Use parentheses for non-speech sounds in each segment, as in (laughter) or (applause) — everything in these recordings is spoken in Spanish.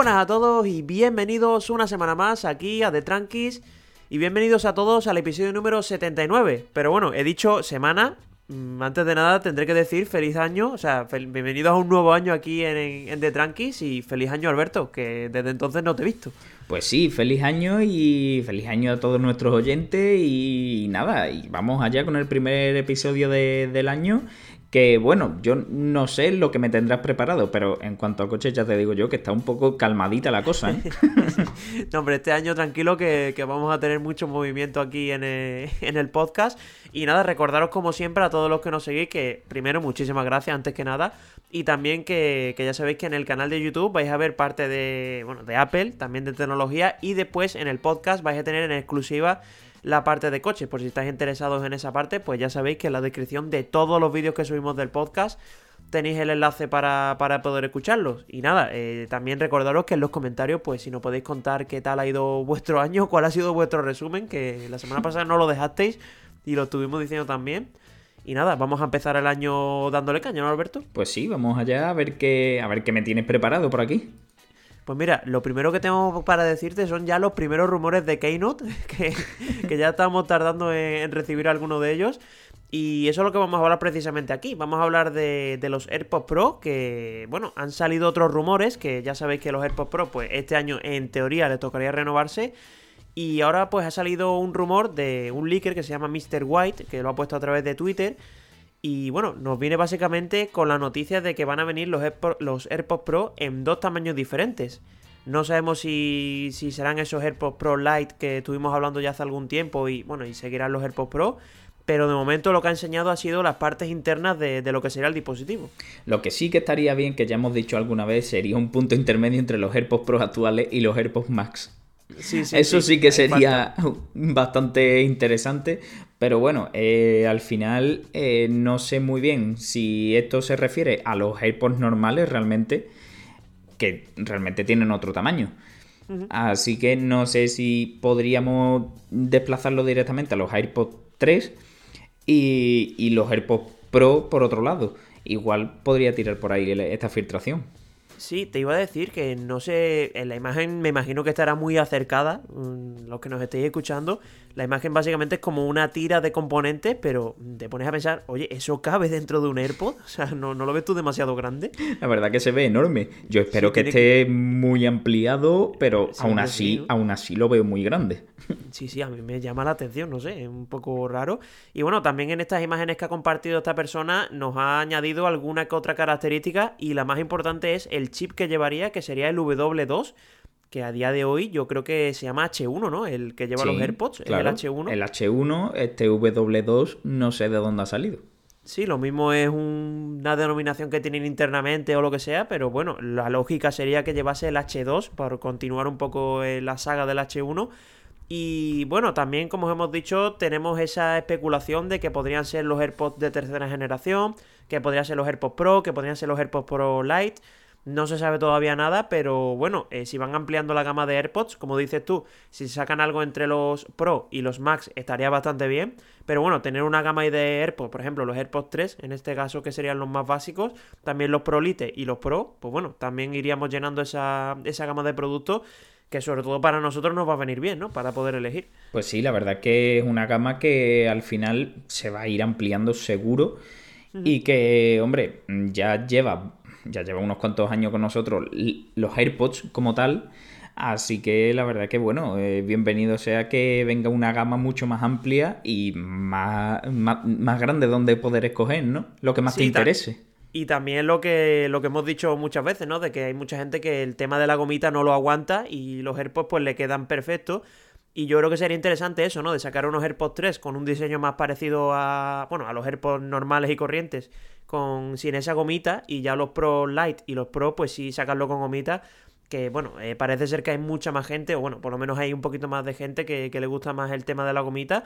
buenas a todos y bienvenidos una semana más aquí a The Tranquis y bienvenidos a todos al episodio número 79. Pero bueno, he dicho semana, mm, antes de nada tendré que decir feliz año, o sea, bienvenidos a un nuevo año aquí en, en The Tranquis y feliz año Alberto, que desde entonces no te he visto. Pues sí, feliz año y feliz año a todos nuestros oyentes y nada, y vamos allá con el primer episodio del año que bueno, yo no sé lo que me tendrás preparado, pero en cuanto a coches ya te digo yo que está un poco calmadita la cosa, ¿eh? (laughs) no, hombre, este año tranquilo que, vamos a tener mucho movimiento aquí en el, podcast. Y nada, recordaros como siempre a todos los que nos seguís que primero muchísimas gracias antes que nada. Y también que, que ya sabéis que en el canal de YouTube vais a ver parte de, bueno, de Apple, también de tecnología. Y después en el podcast vais a tener en exclusiva la parte de coches. Por si estáis interesados en esa parte, pues ya sabéis que en la descripción de todos los vídeos que subimos del podcast tenéis el enlace para, poder escucharlos. Y nada, eh, también recordaros que en los comentarios, pues si nos podéis contar qué tal ha ido vuestro (laughs) año, cuál ha sido vuestro resumen, que la semana pasada no lo dejasteis y lo estuvimos diciendo también. Y nada, vamos a empezar el año dándole caña, ¿no, Alberto? Pues sí, vamos allá a ver qué, a ver qué me tienes preparado por aquí. Pues mira, lo primero que tengo para decirte son ya los primeros rumores de Keynote, (laughs) que, ya estamos tardando en, recibir alguno de ellos. Y eso es lo que vamos a hablar precisamente aquí. Vamos a hablar de, los AirPods Pro, que, bueno, han salido otros rumores, que ya sabéis que los AirPods Pro, pues este año en teoría le tocaría renovarse. Y ahora pues ha salido un rumor de un leaker que se llama Mr. White, que lo ha puesto a través de Twitter, y bueno, nos viene básicamente con la noticia de que van a venir los, AirPods, Pro en dos tamaños diferentes. No sabemos si, serán esos AirPods Pro Lite que estuvimos hablando ya hace algún tiempo y bueno, y seguirán los AirPods Pro. Pero de momento lo que ha enseñado ha sido las partes internas de, de, lo que sería el dispositivo. Lo que sí que estaría bien, que ya hemos dicho alguna vez, sería un punto intermedio entre los AirPods Pro actuales y los AirPods Max. Eso sí, que sería (laughs) bastante interesante. Pero bueno, eh, al final eh, no sé muy bien si esto se refiere a los AirPods normales realmente, que realmente tienen otro tamaño. Así que no sé si podríamos desplazarlo directamente a los AirPods 3 y, y los AirPods Pro por otro lado. Igual podría tirar por ahí esta filtración. Sí, te iba a decir que no sé, en la imagen me imagino que estará muy acercada, mm, los que nos estéis escuchando. La imagen básicamente es como una tira de componentes, pero te pones a pensar, oye, ¿eso cabe dentro de un AirPod? O sea, ¿no, no lo ves tú demasiado grande? La verdad que se ve enorme. Yo espero que esté muy ampliado, pero aún así, aún así lo veo muy grande. Sí, sí, a mí me llama la atención, no sé, es un poco raro. Y bueno, también en estas imágenes que ha compartido esta persona nos ha añadido alguna que otra característica y la más importante es el chip que llevaría, que sería el W2, que a día de hoy yo creo que se llama H1, ¿no? El que lleva los AirPods, el H1. El H1, este W2, no sé de dónde ha salido. Sí, lo mismo es una denominación que tienen internamente o lo que sea, pero bueno, la lógica sería que llevase el H2 para continuar un poco la saga del H1 y bueno, también como hemos dicho, tenemos esa especulación de que podrían ser los AirPods de tercera generación, que podrían ser los AirPods Pro, que podrían ser los AirPods Pro Lite. No se sabe todavía nada, pero bueno, eh, si van ampliando la gama de AirPods, como dices tú, si sacan algo entre los Pro y los Max estaría bastante bien. Pero bueno, tener una gama de AirPods, por ejemplo, los AirPods 3, en este caso que serían los más básicos, también los Pro Lite y los Pro, pues bueno, también iríamos llenando esa, esa gama de productos que sobre todo para nosotros nos va a venir bien, ¿no? Para poder elegir. Pues sí, la verdad que es una gama que al final se va a ir ampliando seguro y que, hombre, ya lleva, ya lleva unos cuantos años con nosotros los AirPods como tal. Así que la verdad que bueno, eh, bienvenido sea que venga una gama mucho más amplia y más, más, grande donde poder escoger, ¿no? Lo que más te interese. Y también lo que, lo que hemos dicho muchas veces, ¿no? De que hay mucha gente que el tema de la gomita no lo aguanta y los AirPods pues le quedan perfectos. Y yo creo que sería interesante eso, ¿no? De sacar unos AirPods 3 con un diseño más parecido a, bueno, a los AirPods normales y corrientes, con sin esa gomita, y ya los Pro Lite y los Pro, pues sí sacarlo con gomita, que bueno, eh, parece ser que hay mucha más gente, o bueno, por lo menos hay un poquito más de gente que, que le gusta más el tema de la gomita,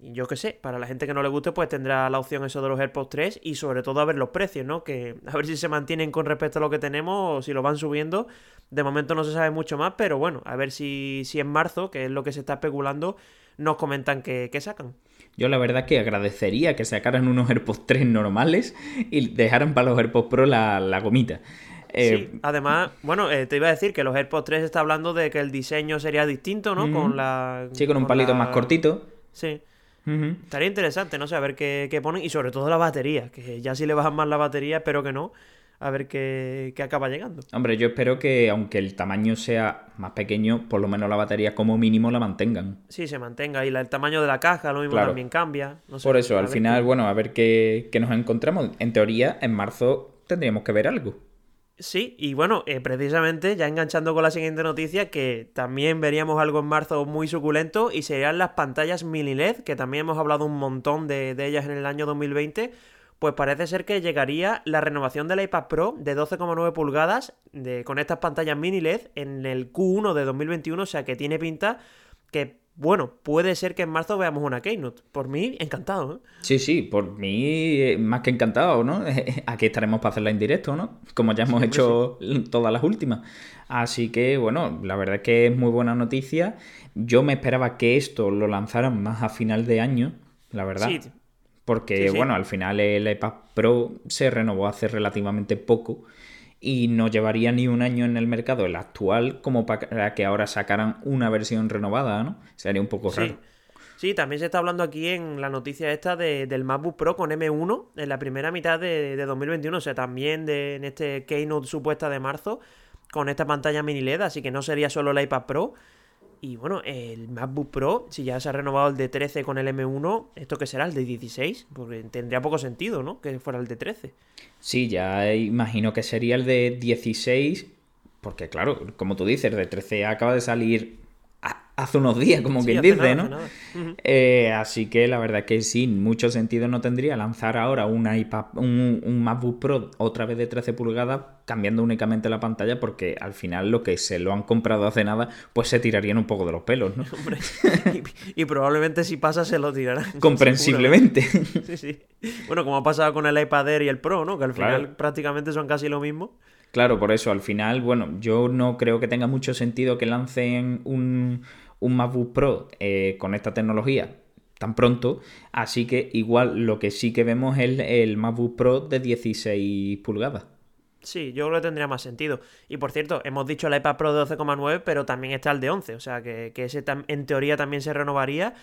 yo qué sé, para la gente que no le guste, pues tendrá la opción eso de los AirPods 3 y sobre todo a ver los precios, ¿no? Que (laughs) a ver si se mantienen con respecto a lo que tenemos o si lo van subiendo. De momento no se sabe mucho más, pero bueno, a ver si, si en marzo, que es lo que se está especulando, nos comentan que, sacan. Yo la verdad que agradecería que sacaran unos AirPods 3 normales y dejaran para los AirPods Pro la, la gomita. sí, además, bueno, eh, te iba a decir que los AirPods 3 está hablando de que el diseño sería distinto, ¿no? Con la. Sí, con un palito más cortito. Sí. Estaría interesante, no sé, a ver qué, qué, ponen y sobre todo la batería, que ya si le bajan más la batería, espero que no, a ver qué, acaba llegando. Hombre, yo espero que aunque el tamaño sea más pequeño, por lo menos la batería como mínimo la mantengan. Sí, se mantenga. Y el tamaño de la caja, lo mismo también cambia. por eso, al final, bueno, a ver qué, qué nos encontramos. En teoría, en marzo tendríamos que ver algo. Sí, y bueno, eh, precisamente ya enganchando con la siguiente noticia, que también veríamos algo en marzo muy suculento y serían las pantallas mini LED, que también hemos hablado un montón de, de ellas en el año 2020, pues parece ser que llegaría la renovación del iPad Pro de 12,9 pulgadas de, con estas pantallas mini LED en el Q1 de 2021, o sea que tiene pinta que bueno, puede ser que en marzo veamos una Keynote. Por mí, encantado. ¿eh? Sí, sí, por mí eh, más que encantado, ¿no? (laughs) Aquí estaremos para hacerla en directo, ¿no? Como ya hemos hecho todas las últimas. Así que, bueno, la verdad es que es muy buena noticia. Yo me esperaba que esto lo lanzaran más a final de año, la verdad. Sí. Porque, bueno, al final el iPad Pro se renovó hace relativamente poco y no llevaría ni un año en el mercado el actual como para que ahora sacaran una versión renovada, ¿no? Sería un poco raro. Sí. también se está hablando aquí en la noticia esta del MacBook Pro con M1 en la primera mitad de, 2021, o sea, también de, en este Keynote supuesta de marzo con esta pantalla mini LED, así que no sería solo el iPad Pro, y bueno, el MacBook Pro, si ya se ha renovado el de 13 con el M1, ¿esto qué será? ¿El de 16? Porque tendría poco sentido, ¿no? Que fuera el de 13. Sí, ya imagino que sería el de 16, porque claro, como tú dices, el de 13 acaba de salir hace unos días, como quien dice, ¿no? Eh, así que la verdad que sin mucho sentido no tendría lanzar ahora un iPad, un, un, MacBook Pro otra vez de 13 pulgadas, cambiando únicamente la pantalla, porque al final lo que se lo han comprado hace nada, pues se tirarían un poco de los pelos, ¿no? (laughs) Hombre, y, probablemente si pasa se lo tirarán. Comprensiblemente. Sí, sí. Bueno, como ha pasado con el iPad Air y el Pro, ¿no? Que al final prácticamente son casi lo mismo. Claro, por eso al final, bueno, yo no creo que tenga mucho sentido que lancen un un MacBook Pro eh, con esta tecnología tan pronto, así que igual lo que sí que vemos es el, MacBook Pro de 16 pulgadas. Sí, yo creo que tendría más sentido. Y por cierto, hemos dicho el iPad Pro de 12,9, pero también está el de 11, o sea que, que ese en teoría también se renovaría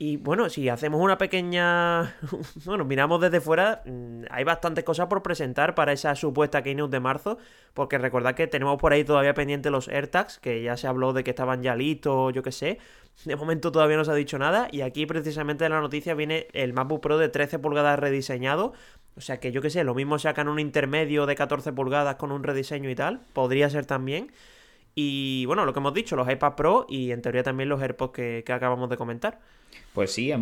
y bueno, si hacemos una pequeña. (laughs) bueno, miramos desde fuera, mm, hay bastantes cosas por presentar para esa supuesta keynote de marzo. Porque recordad que tenemos por ahí todavía pendientes los AirTags, que ya se habló de que estaban ya listos, yo qué sé. De momento todavía no se ha dicho nada. Y aquí precisamente en la noticia viene el MacBook Pro de 13 pulgadas rediseñado. O sea que yo qué sé, lo mismo sacan un intermedio de 14 pulgadas con un rediseño y tal. Podría ser también. Y bueno, lo que hemos dicho, los iPad Pro y en teoría también los AirPods que, acabamos de comentar. Pues sí,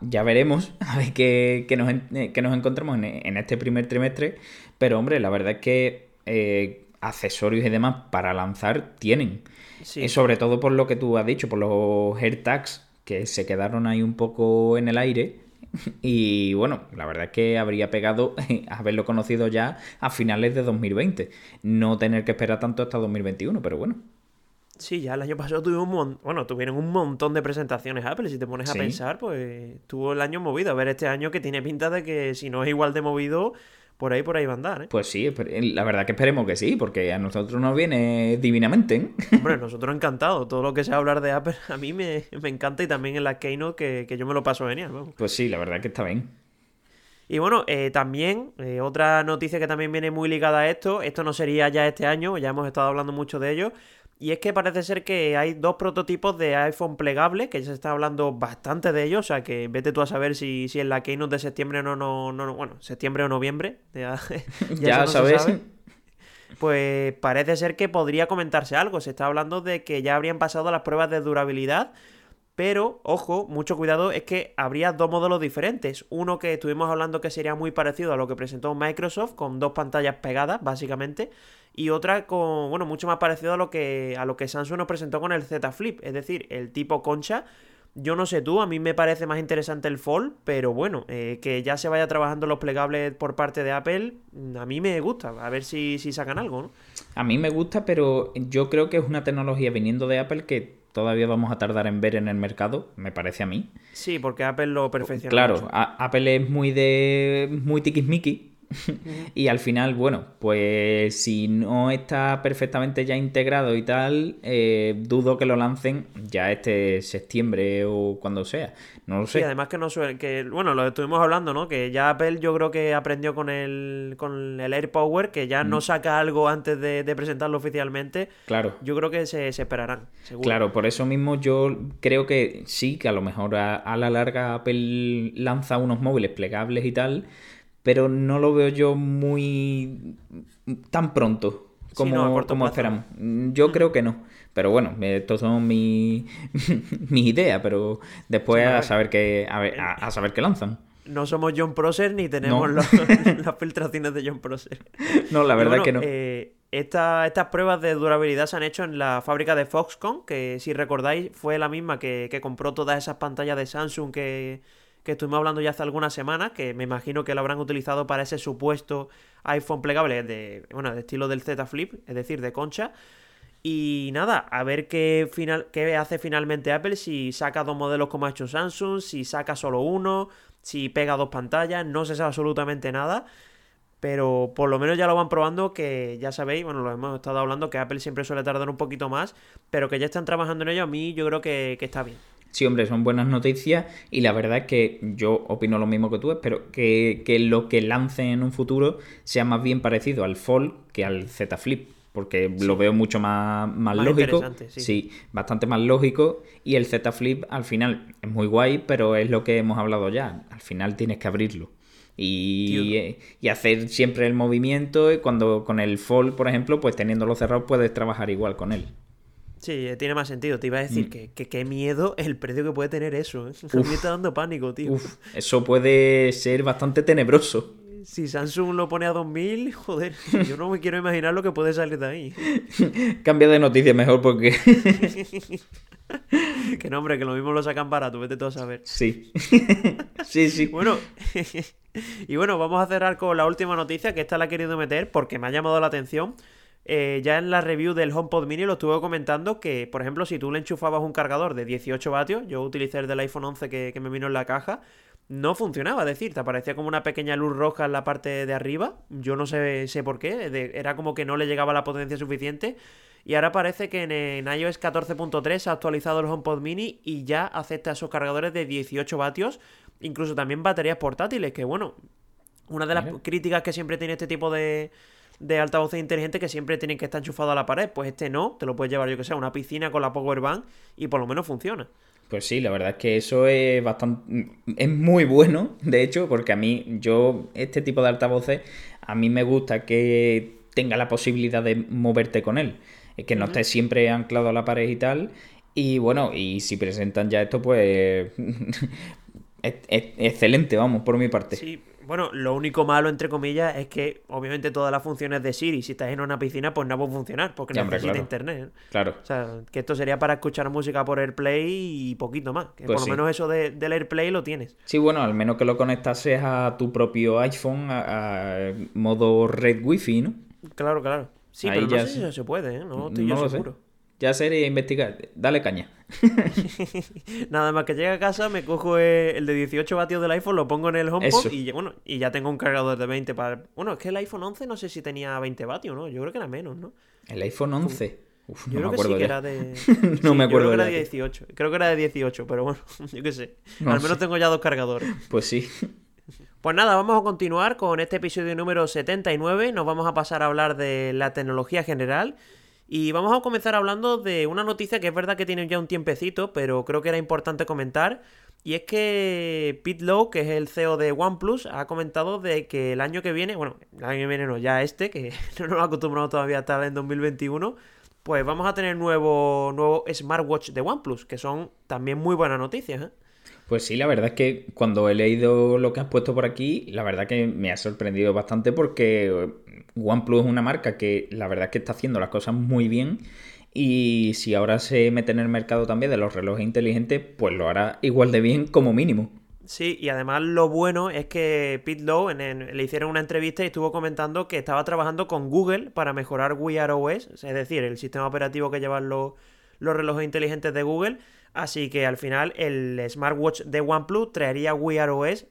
ya veremos (laughs) a ver qué, nos, eh, nos, encontramos en, este primer trimestre. Pero hombre, la verdad es que eh, accesorios y demás para lanzar tienen. Sí. sobre todo por lo que tú has dicho, por los AirTags que se quedaron ahí un poco en el aire (laughs) y bueno, la verdad es que habría pegado (laughs) haberlo conocido ya a finales de 2020. No tener que esperar tanto hasta 2021, pero bueno. Sí, ya el año pasado tuvimos un bueno, tuvieron un montón de presentaciones Apple. Si te pones a pensar, pues tuvo el año movido. A ver, este año que tiene pinta de que si no es igual de movido, por ahí, por ahí va a andar, ¿eh? Pues sí, la verdad que esperemos que sí, porque a nosotros nos viene divinamente. ¿eh? Hombre, (laughs) nosotros encantados. Todo lo que sea hablar de Apple a mí me, encanta y también en la Keynote que, que yo me lo paso genial. Pues sí, la verdad que está bien. Y bueno, eh, también, eh, otra noticia que también viene muy ligada a esto, esto no sería ya este año, ya hemos estado hablando mucho de ello, y es que parece ser que hay dos prototipos de iPhone plegable, que ya se está hablando bastante de ellos, o sea que vete tú a saber si, si en la Keynote de septiembre no, no, no, bueno, septiembre o noviembre, ya, (laughs) ya, (laughs) sabes. pues parece ser que podría comentarse algo, se está hablando de que ya habrían pasado las pruebas de durabilidad, pero, ojo, mucho cuidado, es que habría dos modelos diferentes. Uno que estuvimos hablando que sería muy parecido a lo que presentó Microsoft, con dos pantallas pegadas, básicamente y otra con, bueno, mucho más parecido a lo que, a lo que Samsung nos presentó con el Z Flip, es decir, el tipo concha. Yo no sé tú, a mí me parece más interesante el Fold, pero bueno, eh, que ya se vaya trabajando los plegables por parte de Apple, a mí me gusta, a ver si, si sacan algo, ¿no? A mí me gusta, pero yo creo que es una tecnología viniendo de Apple que todavía vamos a tardar en ver en el mercado, me parece a mí. Sí, porque Apple lo perfecciona. Claro, Apple es muy de muy tiquismiqui (laughs) y al final, bueno, pues si no está perfectamente ya integrado y tal, eh, dudo que lo lancen ya este septiembre o cuando sea. No lo sé. Sí, además que no suele, que bueno, lo estuvimos hablando, ¿no? Que ya Apple yo creo que aprendió con el, con el AirPower, que ya no mm. saca algo antes de, presentarlo oficialmente. Claro. Yo creo que se, esperarán, seguro. Claro, por eso mismo yo creo que sí, que a lo mejor a la larga Apple lanza unos móviles plegables y tal pero no lo veo yo muy tan pronto como, como esperamos. Yo creo que no. Pero bueno, estos son mis mi (laughs) ideas, pero después a saber qué a, saber qué lanzan. No somos John Prosser ni tenemos (laughs) (laughs) las filtraciones de John Prosser. No, la verdad es que no. Eh, estas pruebas de durabilidad se han hecho en la fábrica de Foxconn, que si recordáis fue la misma que, que compró todas esas pantallas de Samsung que, que estuvimos hablando ya hace algunas semanas, que me imagino que lo habrán utilizado para ese supuesto iPhone plegable de, bueno, de estilo del Z Flip, es decir, de concha. Y nada, a ver qué, final, qué hace finalmente Apple, si saca dos modelos como ha hecho Samsung, si saca solo uno, si pega dos pantallas, no se sabe absolutamente nada. Pero por lo menos ya lo van probando, que ya sabéis, bueno, lo hemos estado hablando, que Apple siempre suele tardar un poquito más, pero que ya están trabajando en ello, a mí yo creo que está bien. Sí, hombre, son buenas noticias y la verdad es que yo opino lo mismo que tú, espero que, lo que lancen en un futuro sea más bien parecido al Fold que al Z Flip porque lo veo mucho más, más, lógico. Sí. bastante más lógico. Y el Z Flip al final es muy guay, pero es lo que hemos hablado ya. Al final tienes que abrirlo. Y, y hacer siempre el movimiento. Y cuando con el Fold, por ejemplo, pues teniéndolo cerrado puedes trabajar igual con él. Sí, tiene más sentido. Te iba a decir mm. que, qué miedo el precio que puede tener eso. ¿eh? A mí me está dando pánico, tío. eso puede ser bastante tenebroso. Si Samsung lo pone a 2000, (laughs) joder, yo no me quiero imaginar lo que puede salir de ahí. (laughs) Cambia de noticia mejor porque... (laughs) que no, hombre, que lo mismo lo sacan barato, vete todo a saber. Sí. sí, sí. Bueno, y bueno, vamos a cerrar con la última noticia, que esta la he querido meter porque me ha llamado la atención. Eh, ya en la review del HomePod Mini lo estuve comentando que, por ejemplo, si tú le enchufabas un cargador de 18 vatios, yo utilicé el del iPhone 11 que, me vino en la caja, no funcionaba, es decir, te aparecía como una pequeña luz roja en la parte de arriba, yo no sé, sé por qué, era como que no le llegaba la potencia suficiente, y ahora parece que en, iOS 14.3 ha actualizado el HomePod Mini y ya acepta esos cargadores de 18 vatios, incluso también baterías portátiles, que bueno, una de las críticas que siempre tiene este tipo de de altavoces inteligentes que siempre tienen que estar enchufados a la pared. Pues este no, te lo puedes llevar yo que sé a una piscina con la power bank y por lo menos funciona. Pues sí, la verdad es que eso es bastante es muy bueno, de hecho, porque a mí yo este tipo de altavoces a mí me gusta que tenga la posibilidad de moverte con él, que no esté siempre anclado a la pared y tal. Y bueno, y si presentan ya esto, pues (laughs) excelente, vamos, por mi parte. Sí, bueno, lo único malo, entre comillas, es que obviamente todas las funciones de Siri, si estás en una piscina, pues no va a funcionar, porque no necesita internet. Claro. O sea, que esto sería para escuchar música por AirPlay y poquito más. Que pues por lo menos eso del AirPlay lo tienes. Sí, bueno, al menos que lo conectases a tu propio iPhone a, modo red wifi, ¿no? Claro, claro. Sí, pero no sé si se puede, ¿eh? No estoy yo seguro. Ya sería investigar. Dale caña. (laughs) Nada más que llegue a casa, me cojo el de 18 vatios del iPhone, lo pongo en el HomePod y, bueno, y ya tengo un cargador de 20 para... Bueno, es que el iPhone 11 no sé si tenía 20 vatios, ¿no? Yo creo que era menos, ¿no? ¿El iPhone 11? Uf, yo creo que sí que era de... (laughs) no me acuerdo. Creo que era de 18. Creo que era de 18, pero bueno, (laughs) yo qué sé. Al menos tengo ya dos cargadores. Pues sí. Pues nada, vamos a continuar con este episodio número 79. Nos vamos a pasar a hablar de la tecnología general. Y vamos a comenzar hablando de una noticia que es verdad que tiene ya un tiempecito, pero creo que era importante comentar. Y es que Pete Lowe, que es el CEO de OnePlus, ha comentado de que el año que viene, bueno, el año que viene no, ya este, que (laughs) no nos acostumbramos todavía a estar en 2021, pues vamos a tener nuevo, nuevo smartwatch de OnePlus, que son también muy buenas noticias. ¿eh? Pues sí, la verdad es que cuando he leído lo que has puesto por aquí, la verdad que me ha sorprendido bastante porque OnePlus es una marca que la verdad es que está haciendo las cosas muy bien y si ahora se mete en el mercado también de los relojes inteligentes, pues lo hará igual de bien como mínimo. Sí, y además lo bueno es que Pete Lowe le hicieron una entrevista y estuvo comentando que estaba trabajando con Google para mejorar Wear OS, es decir, el sistema operativo que llevan los relojes inteligentes de Google Así que al final el smartwatch de OnePlus traería Wear OS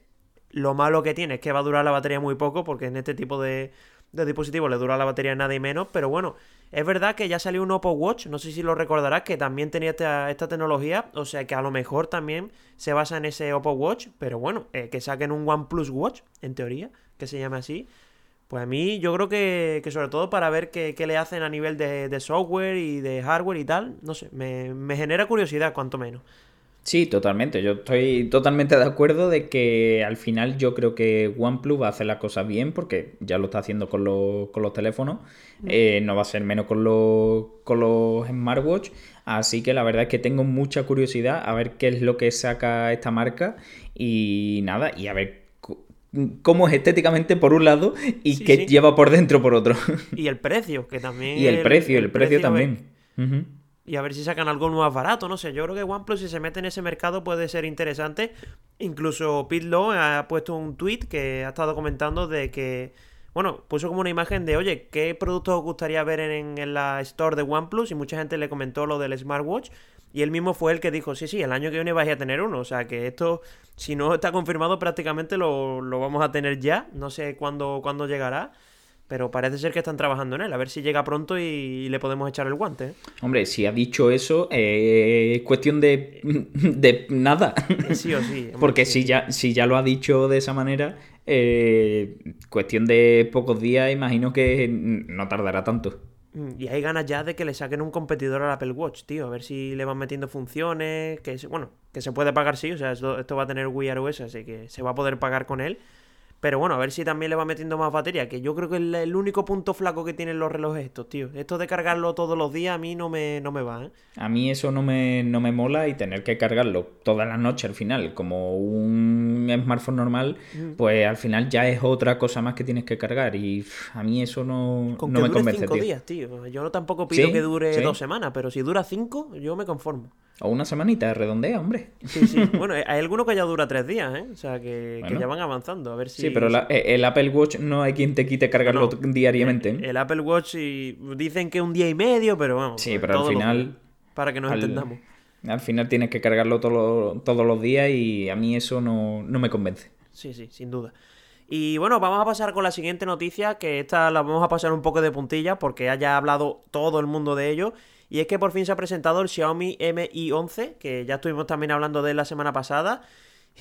Lo malo que tiene es que va a durar la batería muy poco, porque en este tipo de, de dispositivos le dura la batería nada y menos, pero bueno, es verdad que ya salió un Oppo Watch, no sé si lo recordarás, que también tenía esta, tecnología, o sea que a lo mejor también se basa en ese Oppo Watch, pero bueno, eh, que saquen un OnePlus Watch, en teoría, que se llame así. Pues a mí yo creo que, sobre todo para ver qué, le hacen a nivel de, software y de hardware y tal, no sé, me, me genera curiosidad cuanto menos. Sí, totalmente. Yo estoy totalmente de acuerdo de que al final yo creo que OnePlus va a hacer las cosas bien porque ya lo está haciendo con los, con los teléfonos. Mm. Eh, no va a ser menos con los, con los smartwatch. Así que la verdad es que tengo mucha curiosidad a ver qué es lo que saca esta marca y nada, y a ver cómo es estéticamente por un lado y qué lleva por dentro por otro. Y el precio, que también... Y el, precio, el, precio, también y a ver si sacan algo más barato, no sé. Yo creo que OnePlus si se mete en ese mercado puede ser interesante. Incluso Pete ha puesto un tweet que ha estado comentando de que, bueno, puso como una imagen de, oye, ¿qué productos os gustaría ver en, la store de OnePlus? Y mucha gente le comentó lo del smartwatch. Y él mismo fue el que dijo, sí, sí, el año que viene vais a tener uno. O sea que esto, si no está confirmado, prácticamente lo, lo vamos a tener ya. No sé cuándo, cuándo llegará. Pero parece ser que están trabajando en él, a ver si llega pronto y le podemos echar el guante. ¿eh? Hombre, si ha dicho eso, eh, es cuestión de, de nada. (laughs) Sí o sí. Porque si ya, si ya lo ha dicho de esa manera, eh, cuestión de pocos días, imagino que no tardará tanto. Mm, y hay ganas ya de que le saquen un competidor al Apple Watch, tío. A ver si le van metiendo funciones. Que bueno, que se puede pagar, sí. O sea, esto, esto va a tener Wear OS, así que se va a poder pagar con él. Pero bueno, a ver si también le va metiendo más batería, que yo creo que es el único punto flaco que tienen los relojes estos, tío. Esto de cargarlo todos los días a mí no me, no me va, ¿eh? A mí eso no me, no me mola y tener que cargarlo toda la noche al final, como un smartphone normal, mm. pues al final ya es otra cosa más que tienes que cargar y a mí eso no, Con no que me dure convence, cinco días, tío. Yo tampoco pido que dure dos semanas, pero si dura cinco, yo me conformo. O una semanita, redondea, hombre. Sí, sí. (laughs) Bueno, hay algunos que ya dura tres días, ¿eh? O sea, que, ya van avanzando. A ver si... Sí, pero eh, el Apple Watch no hay quien te quite cargarlo diariamente. ¿eh? El, Apple Watch dicen que un día y medio, pero vamos. Sí, pero al final... Para que nos entendamos. Al final tienes que cargarlo todos los días y a mí eso no, no me convence. Sí, sí, sin duda. Y bueno, vamos a pasar con la siguiente noticia, que esta la vamos a pasar un poco de puntilla porque haya hablado todo el mundo de ello. Y es que por fin se ha presentado el Xiaomi Mi 11, que ya estuvimos también hablando de él la semana pasada.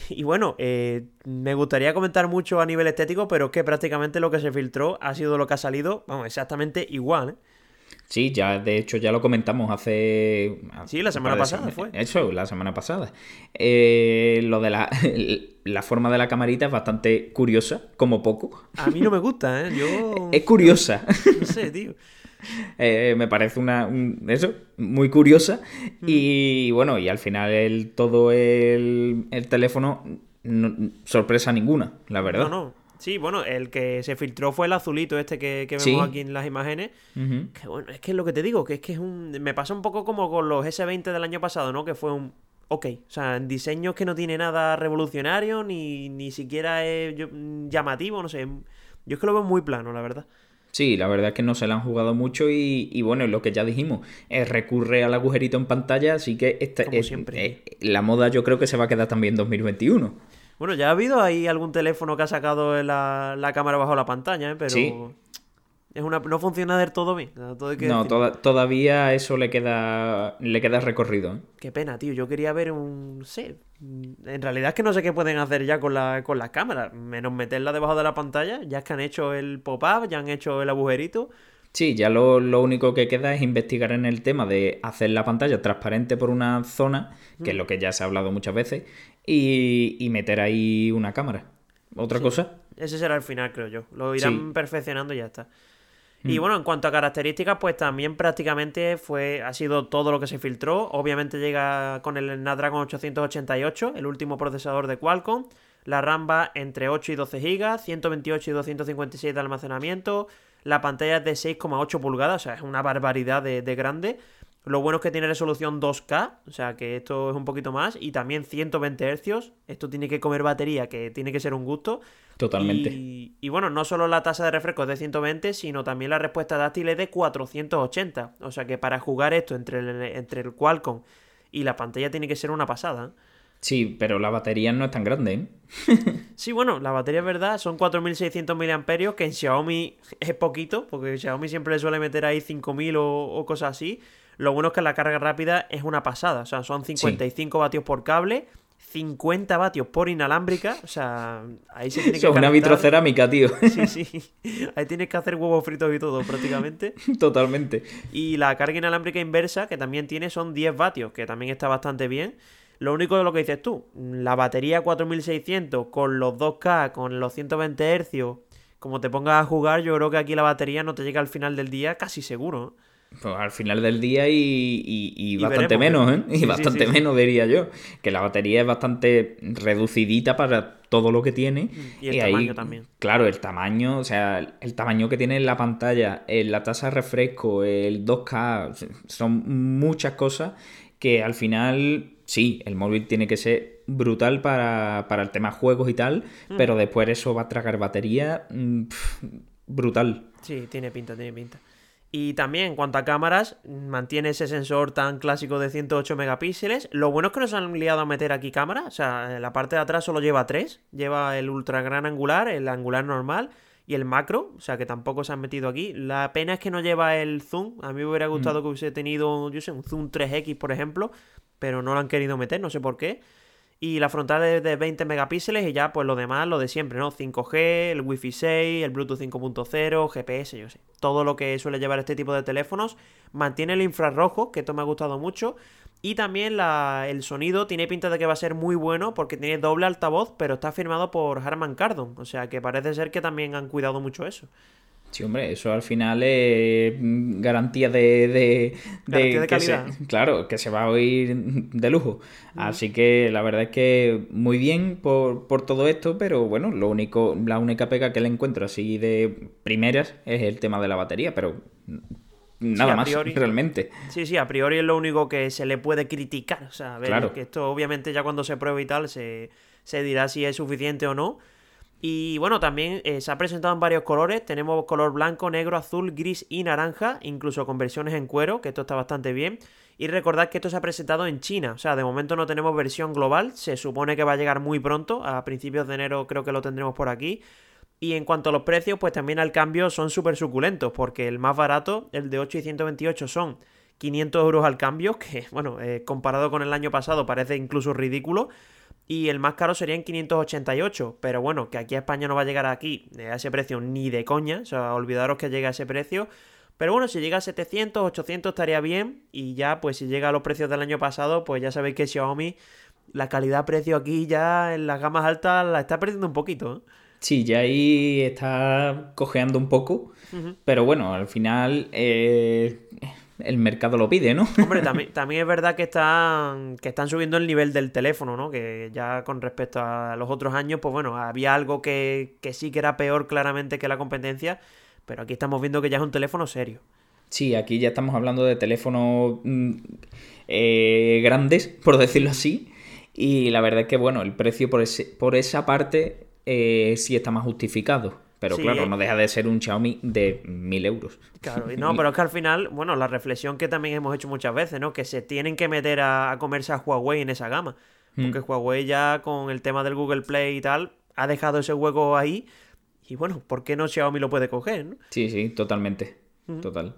Y bueno, eh, me gustaría comentar mucho a nivel estético, pero es que prácticamente lo que se filtró ha sido lo que ha salido, vamos, exactamente igual. ¿eh? Sí, ya de hecho ya lo comentamos hace... Sí, la semana pasada fue. Eso, la semana pasada. Eh, lo de la, (laughs) la forma de la camarita es bastante curiosa, como poco. A mí no me gusta, ¿eh? Yo... (laughs) Es curiosa. No sé, tío. Eh, me parece una eso muy curiosa mm. y bueno y al final el, todo el, el teléfono sorpresa ninguna la verdad no no sí bueno el que se filtró fue el azulito este que, vemos aquí en las imágenes que bueno es que es lo que te digo que es que es un me pasa un poco como con los S20 del año pasado no que fue un ok. O sea, en diseños que no tiene nada revolucionario, ni, ni siquiera es llamativo, no sé. Yo es que lo veo muy plano, la verdad. Sí, la verdad es que no se la han jugado mucho y, y bueno, lo que ya dijimos, es recurre al agujerito en pantalla, así que esta, es, siempre. Eh, la moda yo creo que se va a quedar también en 2021. Bueno, ya ha habido ahí algún teléfono que ha sacado la, la cámara bajo la pantalla, ¿eh? pero sí. Es una, no funciona del todo bien. no, todavía eso le queda le queda recorrido. ¿eh? Qué pena, tío. Yo quería ver un... Sí, en realidad es que no sé qué pueden hacer ya con la, con las cámaras. Menos meterla debajo de la pantalla. Ya es que han hecho el pop-up, ya han hecho el agujerito. Sí, ya lo, único que queda es investigar en el tema de hacer la pantalla transparente por una zona, que es lo que ya se ha hablado muchas veces, y, meter ahí una cámara. ¿Otra cosa? Ese será el final, creo yo. Lo irán perfeccionando y ya está. Y mm. bueno, en cuanto a características, pues también prácticamente fue, ha sido todo lo que se filtró. Obviamente llega con el Snapdragon 888, el último procesador de Qualcomm. La RAM va entre 8 y 12 GB, 128 y 256 de almacenamiento. La pantalla es de 6,8 pulgadas, o sea, es una barbaridad de, de grande. Lo bueno es que tiene resolución 2K, o sea que esto es un poquito más, y también 120 Hz. Esto tiene que comer batería, que tiene que ser un gusto. Totalmente. Y, bueno, no solo la tasa de refresco es de 120, sino también la respuesta táctil es de 480. O sea que para jugar esto entre el, entre el Qualcomm y la pantalla tiene que ser una pasada. Sí, pero la batería no es tan grande, ¿eh? (laughs) sí, bueno, la batería es verdad, son 4600 mAh, que en Xiaomi es poquito, porque Xiaomi siempre le suele meter ahí 5000 o, o cosas así. Lo bueno es que la carga rápida es una pasada, o sea, son 55 vatios por cable 50 vatios por inalámbrica. O sea, ahí se tiene que. Es una vitrocerámica, tío. Sí, sí. (laughs) Ahí tienes que hacer huevos fritos y todo, prácticamente. (laughs) Totalmente. Y la carga inalámbrica inversa, que también tiene, son 10 vatios, que también está bastante bien. Lo único de lo que dices tú, la batería 4600 con los 2K, con los 120 Hz, como te pongas a jugar, yo creo que aquí la batería no te llega al final del día casi seguro. Pues al final del día y, bastante menos, ¿eh? Y bastante menos, diría yo. Que la batería es bastante reducidita para todo lo que tiene. Mm, y el tamaño también. Claro, el tamaño, o sea, el tamaño que tiene en la pantalla, en la tasa de refresco, el 2K, son muchas cosas que al final, sí, el móvil tiene que ser brutal para, el tema juegos y tal, mm. pero después eso va a tragar batería mm, brutal. Sí, tiene pinta, tiene pinta. Y también en cuanto a cámaras, mantiene ese sensor tan clásico de 108 megapíxeles. Lo bueno es que nos han liado a meter aquí cámara. O sea, en la parte de atrás solo lleva 3. Lleva el ultra gran angular, el angular normal y el macro. O sea, que tampoco se han metido aquí. La pena es que no lleva el zoom. A mí me hubiera gustado mm. que hubiese tenido, yo sé, un zoom 3X, por ejemplo. Pero no lo han querido meter, no sé por qué y la frontal es de 20 megapíxeles y ya pues lo demás, lo de siempre, ¿no? 5G, el Wi-Fi 6, el Bluetooth 5.0, GPS, yo sé. Todo lo que suele llevar este tipo de teléfonos. Mantiene el infrarrojo, que esto me ha gustado mucho. Y también la, el sonido tiene pinta de que va a ser muy bueno porque tiene doble altavoz, pero está firmado por Harman Kardon. O sea que parece ser que también han cuidado mucho eso. Sí, hombre, eso al final es garantía de, de, calidad. claro, que se va a oír de lujo. Así que la verdad es que muy bien por, todo esto, pero bueno, lo único, la única pega que le encuentro así de primeras es el tema de la batería, pero nada más realmente. Sí, sí, a priori es lo único que se le puede criticar. O sea, ver, que esto obviamente ya cuando se pruebe y tal se, se dirá si es suficiente o no. Y bueno, también eh, se ha presentado en varios colores. Tenemos color blanco, negro, azul, gris y naranja, incluso con versiones en cuero, que esto está bastante bien. Y recordad que esto se ha presentado en China, o sea, de momento no tenemos versión global, se supone que va a llegar muy pronto, a principios de enero creo que lo tendremos por aquí. Y en cuanto a los precios, pues también al cambio son súper suculentos, porque el más barato, el de 8 y 128, son 500 euros al cambio, (laughs) que bueno, eh, comparado con el año pasado parece incluso ridículo y el más caro sería en 588, pero bueno, que aquí a España no va a llegar aquí a ese precio ni de coña, o sea, olvidaros que llegue a ese precio. Pero bueno, si llega a 700, 800 estaría bien y ya pues si llega a los precios del año pasado, pues ya sabéis que Xiaomi la calidad-precio aquí ya en las gamas altas la está perdiendo un poquito. ¿eh? Sí, ya ahí está cojeando un poco, pero bueno, al final eh, el mercado lo pide, ¿no? (laughs) Hombre, también, (laughs) también es verdad que están, que están subiendo el nivel del teléfono, ¿no? Que ya con respecto a los otros años, pues bueno, había algo que, sí que era peor claramente que la competencia, pero aquí estamos viendo que ya es un teléfono serio. Sí, aquí ya estamos hablando de teléfonos mm, eh, grandes, por decirlo así, y la verdad es que, bueno, el precio por, ese, por esa parte eh, sí está más justificado. Pero claro, no deja de ser un Xiaomi de mil euros. Claro, y (laughs) no, pero es que al final, bueno, la reflexión que también hemos hecho muchas veces, ¿no? Que se tienen que meter a, comerse a Huawei en esa gama. Porque mm. Huawei ya con el tema del Google Play y tal, ha dejado ese hueco ahí. Y bueno, ¿por qué no Xiaomi lo puede coger? ¿no? Sí, sí, totalmente. Total.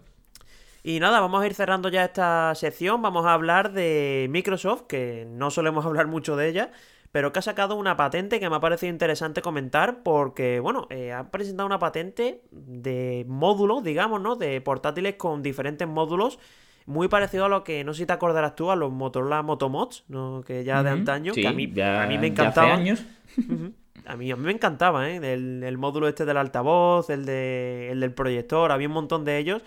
Y nada, vamos a ir cerrando ya esta sección. Vamos a hablar de Microsoft, que no solemos (laughs) hablar mucho de ella pero que ha sacado una patente que me ha parecido interesante comentar porque, bueno, eh, ha presentado una patente de módulos, digamos, ¿no? De portátiles con diferentes módulos muy parecido a lo que, no sé si te acordarás tú, a los Motorola Motomods, ¿no? que ya de antaño, que a mí, a mí me encantaba. años. a, mí, a mí me encantaba, ¿eh? El, el, módulo este del altavoz, el, de, el del proyector, había un montón de ellos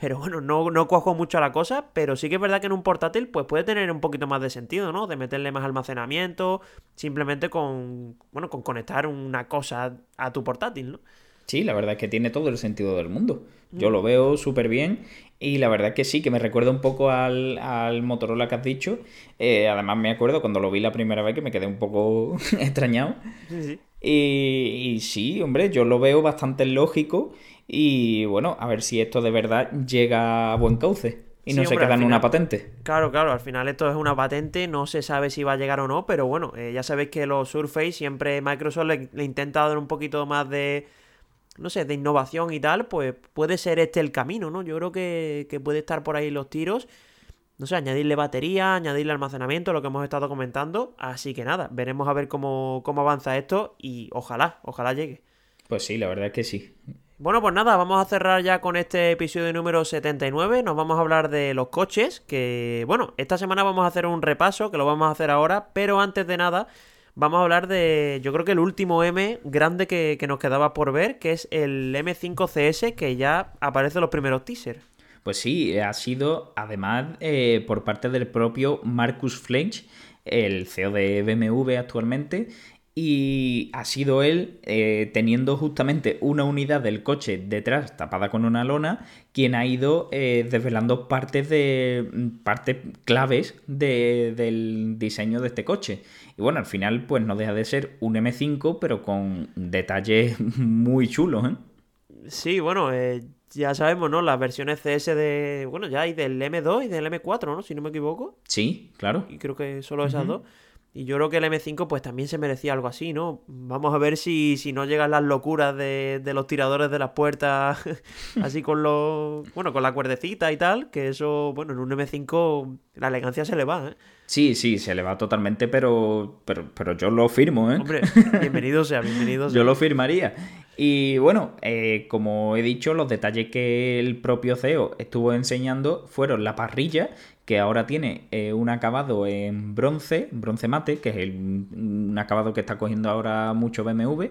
pero bueno, no, no cuajo mucho a la cosa, pero sí que es verdad que en un portátil pues puede tener un poquito más de sentido, ¿no? De meterle más almacenamiento, simplemente con, bueno, con conectar una cosa a tu portátil, ¿no? Sí, la verdad es que tiene todo el sentido del mundo. Yo lo veo súper bien y la verdad es que sí, que me recuerda un poco al, al Motorola que has dicho. Eh, además me acuerdo cuando lo vi la primera vez que me quedé un poco (laughs) extrañado. Sí. Y, y, sí, hombre, yo lo veo bastante lógico y bueno, a ver si esto de verdad llega a buen cauce. y no se queda en una patente. Claro, claro, al final esto es una patente, no se sabe si va a llegar o no, pero bueno, eh, ya sabéis que los Surface siempre Microsoft le, intenta dar un poquito más de, no sé, de innovación y tal, pues puede ser este el camino, ¿no? Yo creo que, que puede estar por ahí los tiros. No sé, añadirle batería, añadirle almacenamiento, lo que hemos estado comentando. Así que nada, veremos a ver cómo, cómo avanza esto y ojalá, ojalá llegue. Pues sí, la verdad es que sí. Bueno, pues nada, vamos a cerrar ya con este episodio número 79. Nos vamos a hablar de los coches, que bueno, esta semana vamos a hacer un repaso, que lo vamos a hacer ahora, pero antes de nada vamos a hablar de, yo creo que el último M grande que, nos quedaba por ver, que es el M5CS, que ya aparece en los primeros teasers. Pues sí, ha sido además eh, por parte del propio Marcus Flench, el CEO de BMW actualmente, y ha sido él, eh, teniendo justamente una unidad del coche detrás tapada con una lona, quien ha ido eh, desvelando partes de partes claves del diseño de este coche. Y bueno, al final, pues no deja de ser un M5, pero con detalles (laughs) muy chulos, ¿eh? Sí, bueno, ya sabemos, ¿no? Las versiones CS de. Bueno, ya hay del M2 y del M4, ¿no? Si no me equivoco. Sí, claro. Y creo que solo esas dos. Y yo creo que el M5 pues también se merecía algo así, ¿no? Vamos a ver si, si no llegan las locuras de, de los tiradores de las puertas, (laughs) así con los... Bueno, con la cuerdecita y tal, que eso, bueno, en un M5 la elegancia se le va, ¿eh? Sí, sí, se le va totalmente, pero, pero, pero yo lo firmo, ¿eh? Hombre, bienvenido sea, bienvenido (laughs) sea. yo lo firmaría. Y bueno, eh, como he dicho, los detalles que el propio CEO estuvo enseñando fueron la parrilla, que ahora tiene eh, un acabado en bronce, bronce mate, que es un acabado que está cogiendo ahora mucho BMW. Mm.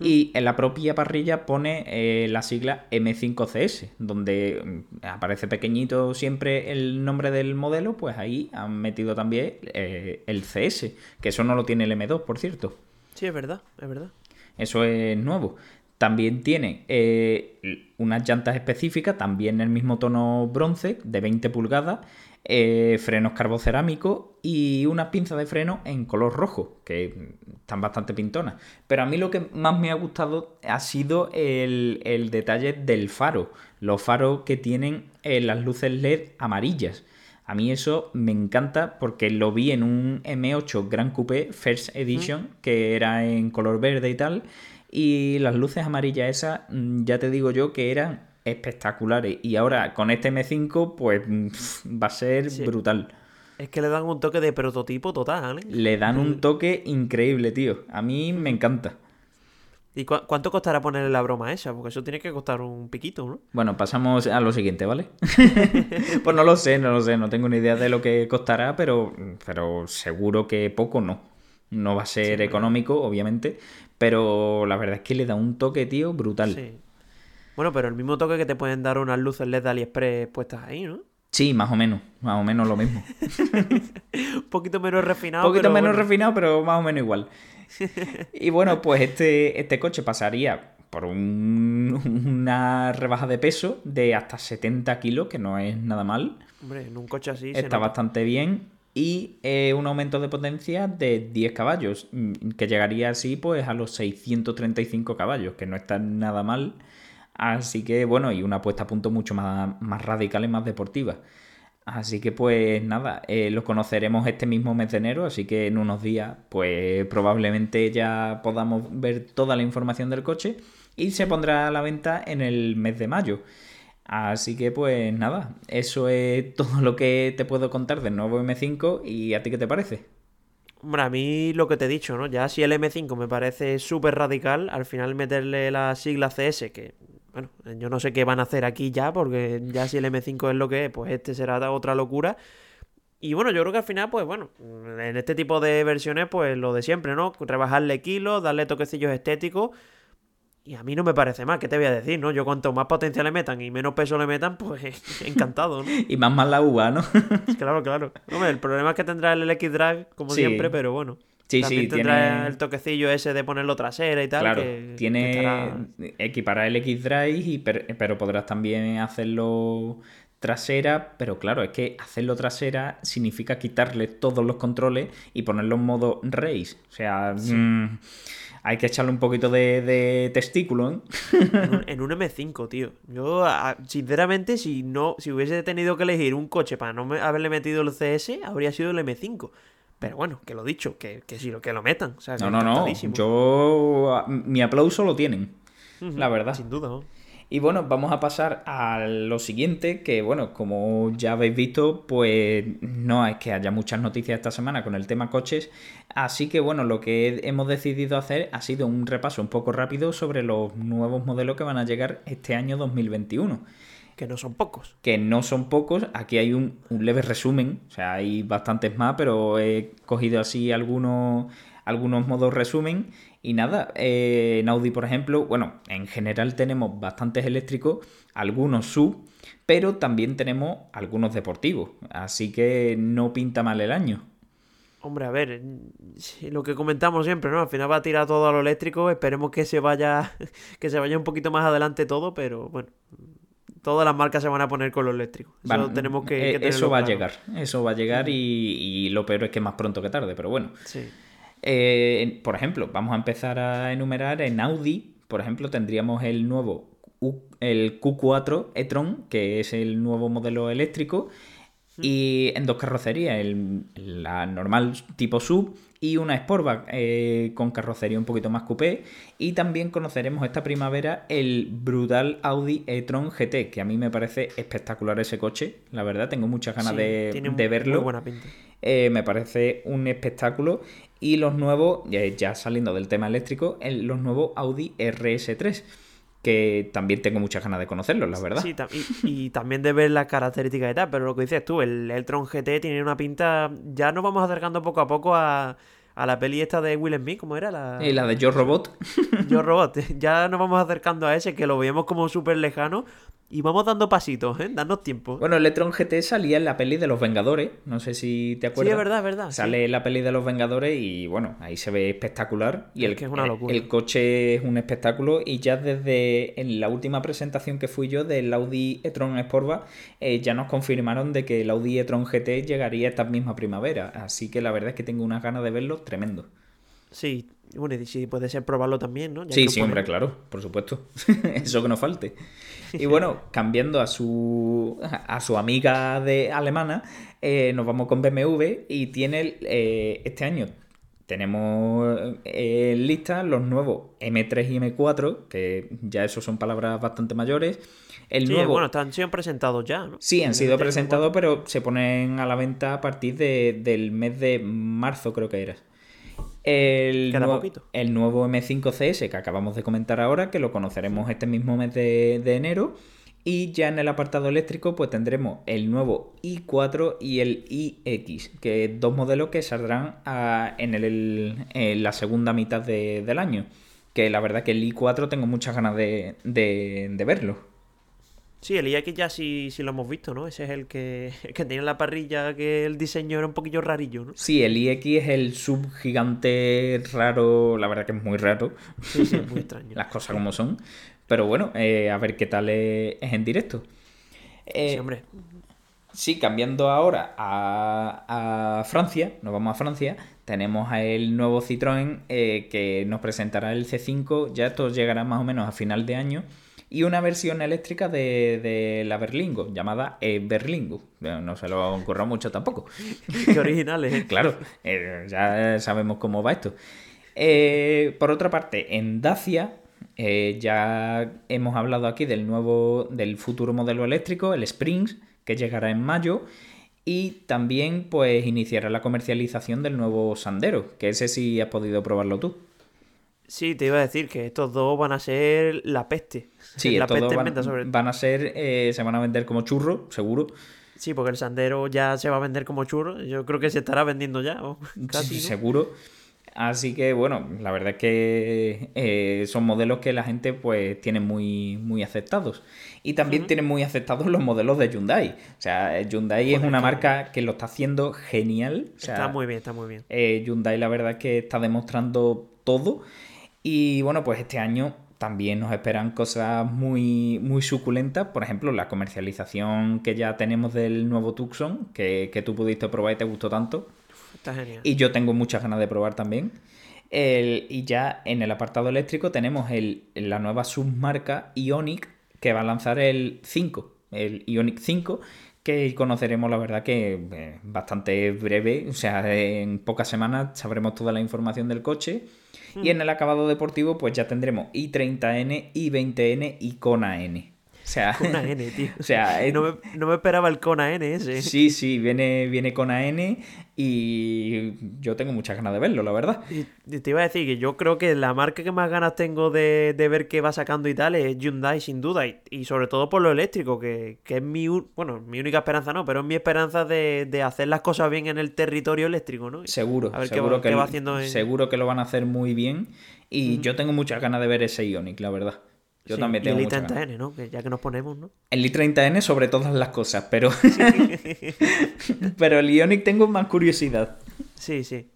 Y en la propia parrilla pone eh, la sigla M5CS, donde mm, aparece pequeñito siempre el nombre del modelo, pues ahí han metido también el CS, que eso no lo tiene el M2, por cierto. Sí, es verdad, es verdad. Eso es nuevo. También tiene eh, unas llantas específicas, también en el mismo tono bronce, de 20 pulgadas, eh, frenos carbocerámicos y unas pinzas de freno en color rojo, que están bastante pintonas. Pero a mí lo que más me ha gustado ha sido el, detalle del faro, los faros que tienen eh, las luces LED amarillas. A mí eso me encanta porque lo vi en un M8 Grand Coupé First Edition, que era en color verde y tal. Y las luces amarillas esas, mm, ya te digo yo que eran espectaculares. Y ahora con este M5, pues (laughs) va a ser brutal. Es que le dan un toque de prototipo total, ¿eh? Le dan un toque increíble, tío. A mí me encanta. ¿Y cuánto costará ponerle la broma esa? Porque eso tiene que costar un piquito, ¿no? Bueno, pasamos a lo siguiente, ¿vale? (laughs) (laughs) pues no lo sé, no lo sé, no tengo ni idea de lo que costará, pero, pero seguro que poco no. No va a ser económico, obviamente, pero la verdad es que le da un toque, tío, brutal. Sí. Bueno, pero el mismo toque que te pueden dar unas luces LED de AliExpress puestas ahí, ¿no? Sí, más o menos, más o menos lo mismo. (laughs) un poquito menos refinado. Un poquito menos refinado, pero más o menos igual. (laughs) y bueno, pues este, este coche pasaría por una rebaja de peso de hasta 70 kilos, que no es nada mal. Hombre, en un coche así. Está bastante bien. Y eh, un aumento de potencia de 10 caballos, mm, que llegaría así pues a los 635 caballos, que no está nada mal. Así que bueno, y una puesta a punto mucho más, más radical y más deportiva. Así que pues nada, eh, lo conoceremos este mismo mes de enero, así que en unos días pues probablemente ya podamos ver toda la información del coche y se pondrá a la venta en el mes de mayo. Así que pues nada, eso es todo lo que te puedo contar del nuevo M5 y a ti qué te parece. Hombre, a mí lo que te he dicho, ¿no? Ya si el M5 me parece súper radical, al final meterle la sigla CS, que bueno, yo no sé qué van a hacer aquí ya, porque ya si el M5 es lo que es, pues este será otra locura. Y bueno, yo creo que al final, pues bueno, en este tipo de versiones, pues lo de siempre, ¿no? Rebajarle kilos, darle toquecillos estéticos. Y a mí no me parece mal, ¿qué te voy a decir, no? Yo cuanto más potencia le metan y menos peso le metan, pues (laughs) encantado, ¿no? y más mal la uva, ¿no? (laughs) claro, claro. el problema es que tendrá el X-Drive, como siempre, pero bueno. Sí, sí, tendrá el toquecillo ese de ponerlo trasera y tal. Claro, tiene equipará el X-Drive, pero podrás también hacerlo trasera, pero claro, es que hacerlo trasera significa quitarle todos los controles y ponerlo en modo race. O sea, mm, hay que echarle un poquito de, testículo. ¿eh? En, un, (laughs) M5, tío. Yo, sinceramente, si no, si hubiese tenido que elegir un coche para no haberle metido el CS, habría sido el M5. Pero bueno, que lo dicho, que, que lo que lo metan. no, no, no. Yo. Mi aplauso lo tienen. La verdad. Sin duda. Y bueno, vamos a pasar a lo siguiente, que bueno, como ya habéis visto, pues no es que haya muchas noticias esta semana con el tema coches, así que bueno, lo que hemos decidido hacer ha sido un repaso un poco rápido sobre los nuevos modelos que van a llegar este año 2021. Que no son pocos. Que no son pocos. Aquí hay un, leve resumen. O sea, hay bastantes más, pero he cogido así algunos, algunos modos resumen. Y nada, eh, en Audi, por ejemplo, bueno, en general tenemos bastantes eléctricos, algunos sub, pero también tenemos algunos deportivos. Así que no pinta mal el año. Hombre, a ver, lo que comentamos siempre, ¿no? Al final va a tirar todo a lo eléctrico. Esperemos que se vaya, (laughs) que se vaya un poquito más adelante todo, pero bueno, todas las marcas se van a poner con lo eléctrico. Eso tenemos que, eh, Eso va a llegar, eso va a llegar y, lo peor es que más pronto que tarde, pero bueno. Sí. Eh, por ejemplo, vamos a empezar a enumerar en Audi, por ejemplo, tendríamos el nuevo el Q4 e-tron, que es el nuevo modelo eléctrico, y en dos carrocerías, el, la normal tipo sub y una Sportback eh, con carrocería un poquito más coupé. Y también conoceremos esta primavera el brutal Audi e-tron GT, que a mí me parece espectacular ese coche. La verdad, tengo muchas ganas de, verlo. Muy buena pinta. Eh, me parece un espectáculo. Y los nuevos, ya saliendo del tema eléctrico, los nuevos Audi RS3 que también tengo muchas ganas de conocerlos, la verdad. Sí, y, también de ver las características y tal, pero lo que dices tú, el, el Tron GT tiene una pinta, ya nos vamos acercando poco a poco a, a la peli esta de Will Smith, ¿cómo era? La, y la de Yo Robot. Yo Robot, (laughs) ya nos vamos acercando a ese que lo veíamos como súper lejano, y vamos dando pasitos, ¿eh? Danos tiempo. Bueno, Electron GT salía en la peli de los Vengadores. No sé si te acuerdas. Sí, es verdad, es verdad. Sale en la peli de los Vengadores y bueno, ahí se ve espectacular. Y el, que es una locura. El, coche es un espectáculo. Y ya desde en la última presentación que fui yo del Audi e-tron Sportback, eh, ya nos confirmaron de que el Audi e-tron GT llegaría esta misma primavera. Así que la verdad es que tengo unas ganas de verlo tremendo. Sí, bueno, y si puede ser probarlo también, ¿no? sí, sí, hombre, claro, por supuesto. (laughs) Eso que no falte. Y bueno, cambiando a su, a su amiga de alemana, eh, nos vamos con BMW y tiene eh, este año tenemos eh, en lista los nuevos M3 y M4, que ya esos son palabras bastante mayores. El nuevo... bueno, han sido presentados ya, ¿no? Sí, han sido presentados, pero se ponen a la venta a partir del mes de marzo, creo que era. El, el nuevo M5CS que acabamos de comentar ahora, que lo conoceremos este mismo mes de, enero. Y ya en el apartado eléctrico, pues tendremos el nuevo i4 y el iX, que dos modelos que saldrán en, la segunda mitad del año. Que la verdad que el i4 tengo muchas ganas de, de verlo. Sí, el IX ya sí, sí lo hemos visto, ¿no? Ese es el que, (laughs) que tiene la parrilla, que el diseño era un poquillo rarillo, ¿no? Sí, el IX es el subgigante raro, la verdad que es muy raro. Sí, sí, es muy extraño. (laughs) Las cosas como son. Pero bueno, eh, a ver qué tal es, en directo. Eh, sí, hombre. Sí, cambiando ahora a, a, Francia, nos vamos a Francia, tenemos el nuevo Citroën eh, que nos presentará el C5, ya esto llegará más o menos a final de año y una versión eléctrica de, la Berlingo, llamada e Berlingo. No se lo ocurrió mucho tampoco. (laughs) Qué originales. ¿eh? claro, eh, ya sabemos cómo va esto. Eh, por otra parte, en Dacia ya hemos hablado aquí del nuevo, del futuro modelo eléctrico, el Springs, que llegará en mayo. Y también pues iniciará la comercialización del nuevo Sandero, que ese sí has podido probarlo tú. Sí, te iba a decir que estos dos van a ser la peste. (laughs) Sí, la peste van, a ser, eh, se van a vender como churro, seguro. Sí, porque el sandero ya se va a vender como churro. Yo creo que se estará vendiendo ya. (laughs) Casi, seguro. Así que bueno, la verdad es que eh, son modelos que la gente pues tiene muy, muy aceptados. Y también tienen muy aceptados los modelos de Hyundai. O sea, Hyundai es una marca que lo está haciendo genial. está muy bien, está muy bien. Eh, Hyundai la verdad es que está demostrando todo. Y bueno, pues este año también nos esperan cosas muy, muy suculentas. Por ejemplo, la comercialización que ya tenemos del nuevo Tucson, que, que tú pudiste probar y te gustó tanto. Está genial. Y yo tengo muchas ganas de probar también. y ya en el apartado eléctrico tenemos el, la nueva submarca Ionic que va a lanzar el 5, el Ionic 5, que conoceremos la verdad que eh, bastante breve, o sea, en pocas semanas sabremos toda la información del coche. Y en el acabado deportivo, pues ya tendremos i30N, i20N y Kona N. O sea, (laughs) Kona N, tío. O sea, no, me, esperaba el Kona N ese. Sí, sí, viene, viene Kona N y yo tengo muchas ganas de verlo, la verdad. Y te iba a decir que yo creo que la marca que más ganas tengo de, ver qué va sacando y tal es Hyundai, sin duda. Y, sobre todo por lo eléctrico, que, es mi, bueno, mi única esperanza, no, pero es mi esperanza de, hacer las cosas bien en el territorio eléctrico, ¿no? Seguro, seguro que, va haciendo seguro que lo van a hacer muy bien. Y yo tengo muchas ganas de ver ese Ionic, la verdad. Yo también tengo. el i30N, ¿no? ya que nos ponemos, ¿no? El i30N sobre todas las cosas, pero. (laughs) (laughs) pero el Ionic tengo más curiosidad. Sí, sí.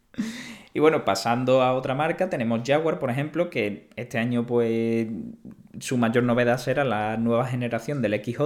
Y bueno, pasando a otra marca, tenemos Jaguar, por ejemplo, que este año, pues, su mayor novedad será la nueva generación del XJ,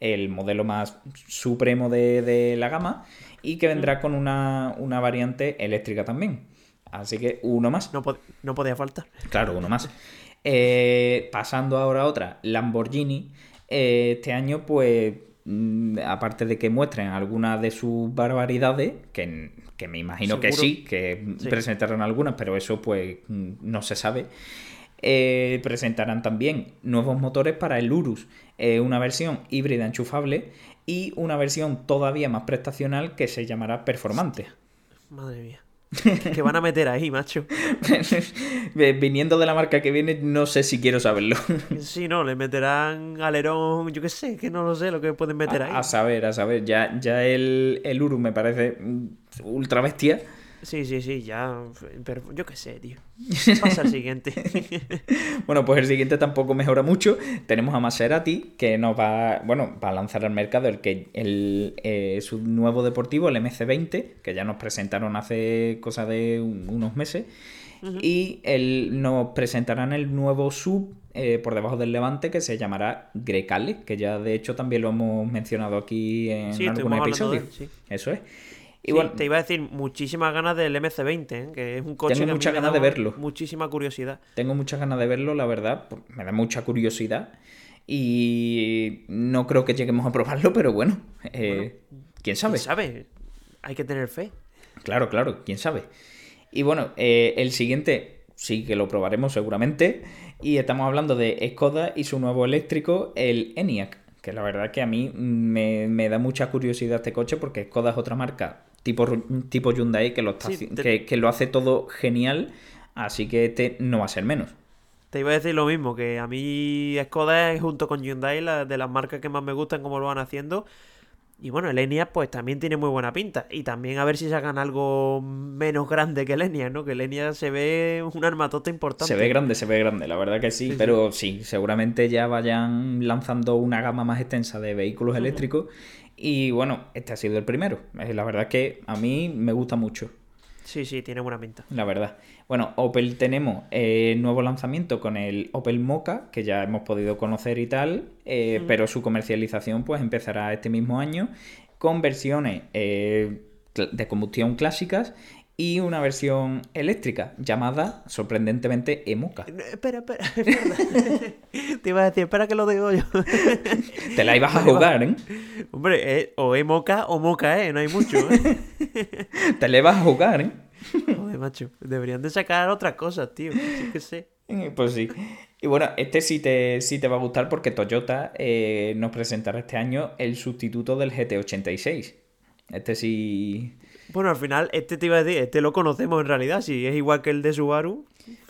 el modelo más supremo de, la gama, y que vendrá mm. con una, variante eléctrica también. Así que uno más. No, no podía faltar. Claro, uno más. (laughs) Eh, pasando ahora a otra, Lamborghini. Eh, este año, pues, mm, aparte de que muestren algunas de sus barbaridades, que, me imagino que sí, que presentarán algunas, pero eso pues mm, no se sabe. Eh, presentarán también nuevos motores para el Urus, una versión híbrida enchufable y una versión todavía más prestacional que se llamará Performante. Madre mía. Que van a meter ahí, macho. (laughs) Viniendo de la marca que viene, no sé si quiero saberlo. (laughs) sí, no, le meterán alerón, yo qué sé, que no lo sé lo que pueden meter ahí. A saber, a saber, ya, ya el, el Uru me parece ultra bestia. Sí, sí, sí, ya. Pero yo qué sé, tío. (laughs) Pasa al siguiente. (laughs) bueno, pues el siguiente tampoco mejora mucho. Tenemos a Maserati, que nos va, bueno, va a lanzar al mercado el que el, eh, su nuevo deportivo, el MC20, que ya nos presentaron hace cosa de unos meses. Y el, nos presentarán el nuevo sub eh, por debajo del Levante que se llamará Grecale, que ya de hecho también lo hemos mencionado aquí en algún episodio. Eso es. Y te iba a decir muchísimas ganas del MC20, ¿eh? que es un coche Tengo muchas ganas de verlo. Muchísima curiosidad. Tengo muchas ganas de verlo, la verdad. Me da mucha curiosidad. Y no creo que lleguemos a probarlo, (laughs) pero bueno, eh, ¿quién sabe? ¿Quién sabe? Hay que tener fe. Claro, claro, quién sabe. Y bueno, eh, el siguiente sí que lo probaremos seguramente. Y estamos hablando de Skoda y su nuevo eléctrico, el ENIAC. Que la verdad que a mí me, me da mucha curiosidad este coche porque Skoda es otra marca tipo, tipo Hyundai que lo, que, lo hace todo genial, así que este no va a ser menos. Te iba a decir lo mismo, que a mí Skoda es junto con Hyundai la, de las marcas que más me gustan como lo van haciendo. Y bueno, el Enya pues también tiene muy buena pinta. Y también a ver si sacan algo menos grande que el Enya, ¿no? Que el Enya se ve un armatote importante. Se ve grande, se ve grande, la verdad que sí. pero sí. seguramente ya vayan lanzando una gama más extensa de vehículos eléctricos. Y bueno, este ha sido el primero. Eh, la verdad que a mí me gusta mucho. Sí, sí, tiene buena pinta. La verdad. Bueno, Opel tenemos eh, nuevo lanzamiento con el Opel Mocha, que ya hemos podido conocer y tal, eh, pero su comercialización pues empezará este mismo año con versiones de combustión clásicas y una versión eléctrica llamada sorprendentemente Emoca. Espera, espera, (laughs) (laughs) Te iba a decir, espera que lo digo yo. (laughs) Te la ibas a jugar, ¿eh? Hombre, eh, o Emoca o Moca, ¿eh? No hay mucho, ¿eh? Te la ibas a jugar, ¿eh? Joder, macho. Deberían de sacar otras cosas, tío. Sí que sé. Eh, pues sí. Y bueno, este sí te, sí te va a gustar porque Toyota eh, nos presentará este año el sustituto del GT86. Este sí bueno, al final, este te iba a decir, este lo conocemos en realidad, si es igual que el de Subaru.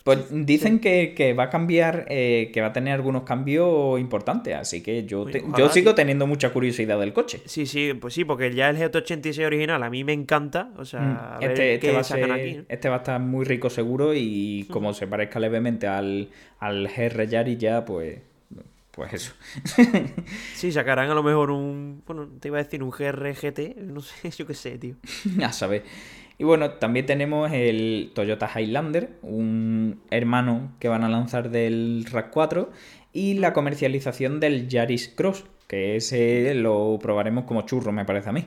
Pues dicen que, va a cambiar, eh, que va a tener algunos cambios importantes, así que yo, yo sigo teniendo mucha curiosidad del coche. Sí, sí, pues sí, porque ya el GT86 original a mí me encanta, o sea, mm, este, este, va a aquí. Este va a estar muy rico seguro y como se parezca levemente al, al GR Yari ya, pues pues eso. sí, sacarán a lo mejor un. Bueno, te iba a decir un GRGT, no sé, (laughs) yo qué sé, tío. (laughs) a saber. Y bueno, también tenemos el Toyota Highlander, un hermano que van a lanzar del RAV4, y la comercialización del Yaris Cross, que ese lo probaremos como churro, me parece a mí.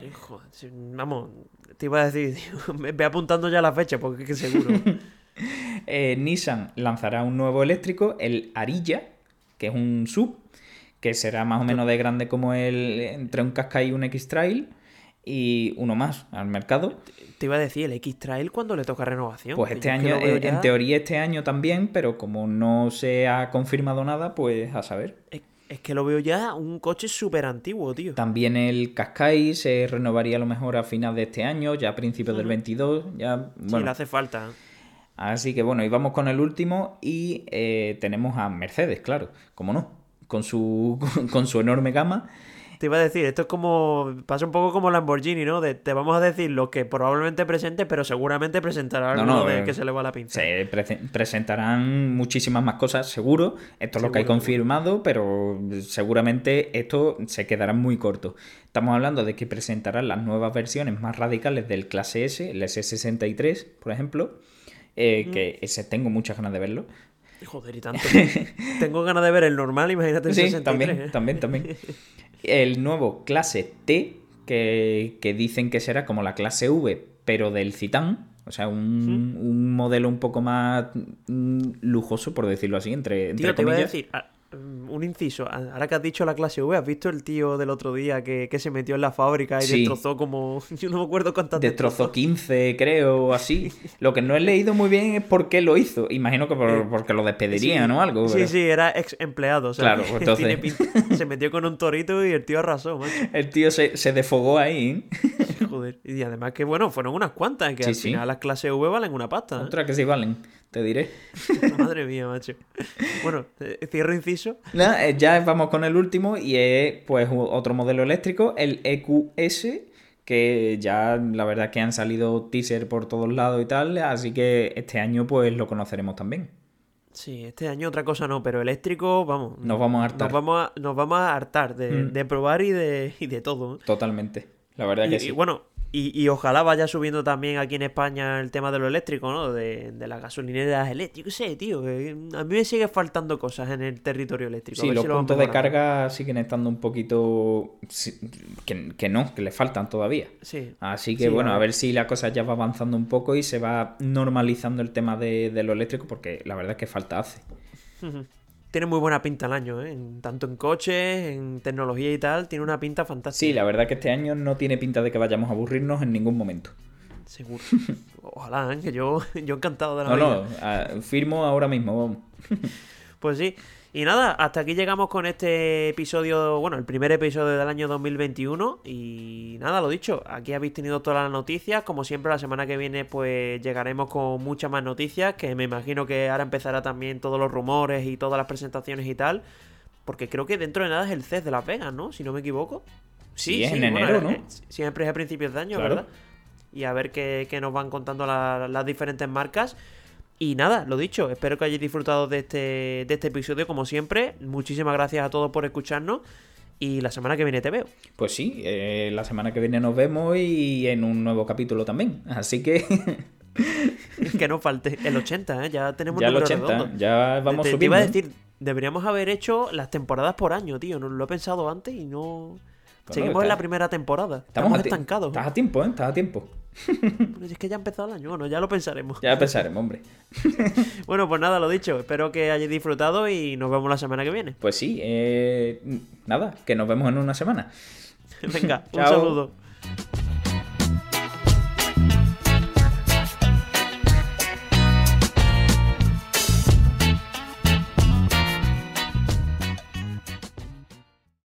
vamos, te iba a decir, (laughs) ve apuntando ya la fecha, porque es que seguro. Eh, Nissan lanzará un nuevo eléctrico, el Arilla, que es un sub, que será más o menos de grande como el entre un Qashqai y un X-Trail y uno más al mercado. Te iba a decir, el X-Trail cuando le toca renovación. Pues este año, eh, en teoría este año también, pero como no se ha confirmado nada, pues a saber. Es, que lo veo ya un coche súper antiguo, tío. También el Qashqai se renovaría a lo mejor a final de este año, ya a principios del 22, ya... Bueno. Sí, le hace falta. Así que bueno, y vamos con el último y eh, tenemos a Mercedes, claro, como no, con su, (laughs) con su enorme gama te iba a decir, esto es como. Pasa un poco como Lamborghini, ¿no? De, te vamos a decir lo que probablemente presente, pero seguramente presentará algo de eh, que se le va la pinza. Se presentarán muchísimas más cosas, seguro. Esto es lo que hay confirmado, pero seguramente esto se quedará muy corto. Estamos hablando de que presentarán las nuevas versiones más radicales del clase S, el S63, por ejemplo. Eh, que ese tengo muchas ganas de verlo. Joder, y tanto. (laughs) Tengo ganas de ver el normal, imagínate el sí, También, ¿eh? también, también. El nuevo clase T, que, dicen que será como la clase V, pero del Citán. O sea, un, un modelo un poco más mm, lujoso, por decirlo así, entre, entre comillas. Te a decir, un inciso. Ahora que has dicho la clase V, ¿has visto el tío del otro día que, se metió en la fábrica y destrozó como. (laughs) Yo no me acuerdo cuántas. Destrozó 15, creo, o así. (laughs) Lo que no he leído muy bien es por qué lo hizo. Imagino que por, porque lo despedirían o algo. Sí, sí, era ex empleado. claro, (laughs) pues entonces. se metió con un torito y el tío arrasó, El tío se, se defogó ahí. Joder. Y además que, bueno, fueron unas cuantas, que al final las clases V valen una pasta. ¿eh? Otra que sí valen te diré. (laughs) Madre mía, macho. Bueno, eh, cierro inciso. Eh, ya vamos con el último y es pues otro modelo eléctrico, el EQS, que ya la verdad que han salido teaser por todos lados y tal, así que este año pues lo conoceremos también. Sí, este año otra cosa no, pero eléctrico, vamos. Nos vamos a hartar. Nos vamos a, nos vamos a hartar de, mm. de probar y de, y de todo. Totalmente. La verdad que sí. Y bueno, y, ojalá vaya subiendo también aquí en España el tema de lo eléctrico, ¿no? De, de las gasolineras eléctricas. sé, tío. a mí me sigue faltando cosas en el territorio eléctrico. Sí, los puntos de carga siguen estando un poquito. Que, no, que le faltan todavía. Sí. Así que bueno, a ver. si la cosa ya va avanzando un poco y se va normalizando el tema de, de lo eléctrico, porque la verdad es que falta hace tiene muy buena pinta el año, ¿eh? tanto en coches, en tecnología y tal, tiene una pinta fantástica. Sí, la verdad que este año no tiene pinta de que vayamos a aburrirnos en ningún momento. Seguro. Ojalá, ¿eh? que yo, (laughs) yo encantado de la No, no, firmo ahora mismo, vamos. (laughs) pues sí, y nada, hasta aquí llegamos con este episodio, bueno, el primer episodio del año 2021. Y nada, lo dicho, aquí habéis tenido todas las noticias. Como siempre, la semana que viene, pues llegaremos con muchas más noticias. Que me imagino que ahora empezará también todos los rumores y todas las presentaciones y tal. Porque creo que dentro de nada es el CES de Las Vegas, ¿no? Si no me equivoco. Sí, es en enero, ¿no? Siempre es a principios de año, ¿verdad? Y a ver qué, nos van contando las diferentes marcas. Y nada, lo dicho, espero que hayáis disfrutado de este, de este episodio como siempre. Muchísimas gracias a todos por escucharnos. Y la semana que viene te veo. Pues sí, eh, la semana que viene nos vemos y en un nuevo capítulo también. Así que... (laughs) que no falte el 80, ¿eh? Ya tenemos ya el 80, ya vamos subiendo. Te iba a decir, deberíamos haber hecho las temporadas por año, tío. No lo he pensado antes y no... Seguimos en la primera temporada. Estamos, estancados. Estás a tiempo, ¿eh? Estás a tiempo. (laughs) es que ya ha empezado el año. Bueno, ya lo pensaremos. Ya pensaremos, hombre. (laughs) bueno, pues nada, lo dicho. Espero que hayáis disfrutado y nos vemos la semana que viene. Pues sí, eh, nada, que nos vemos en una semana. (laughs) Venga, un saludo.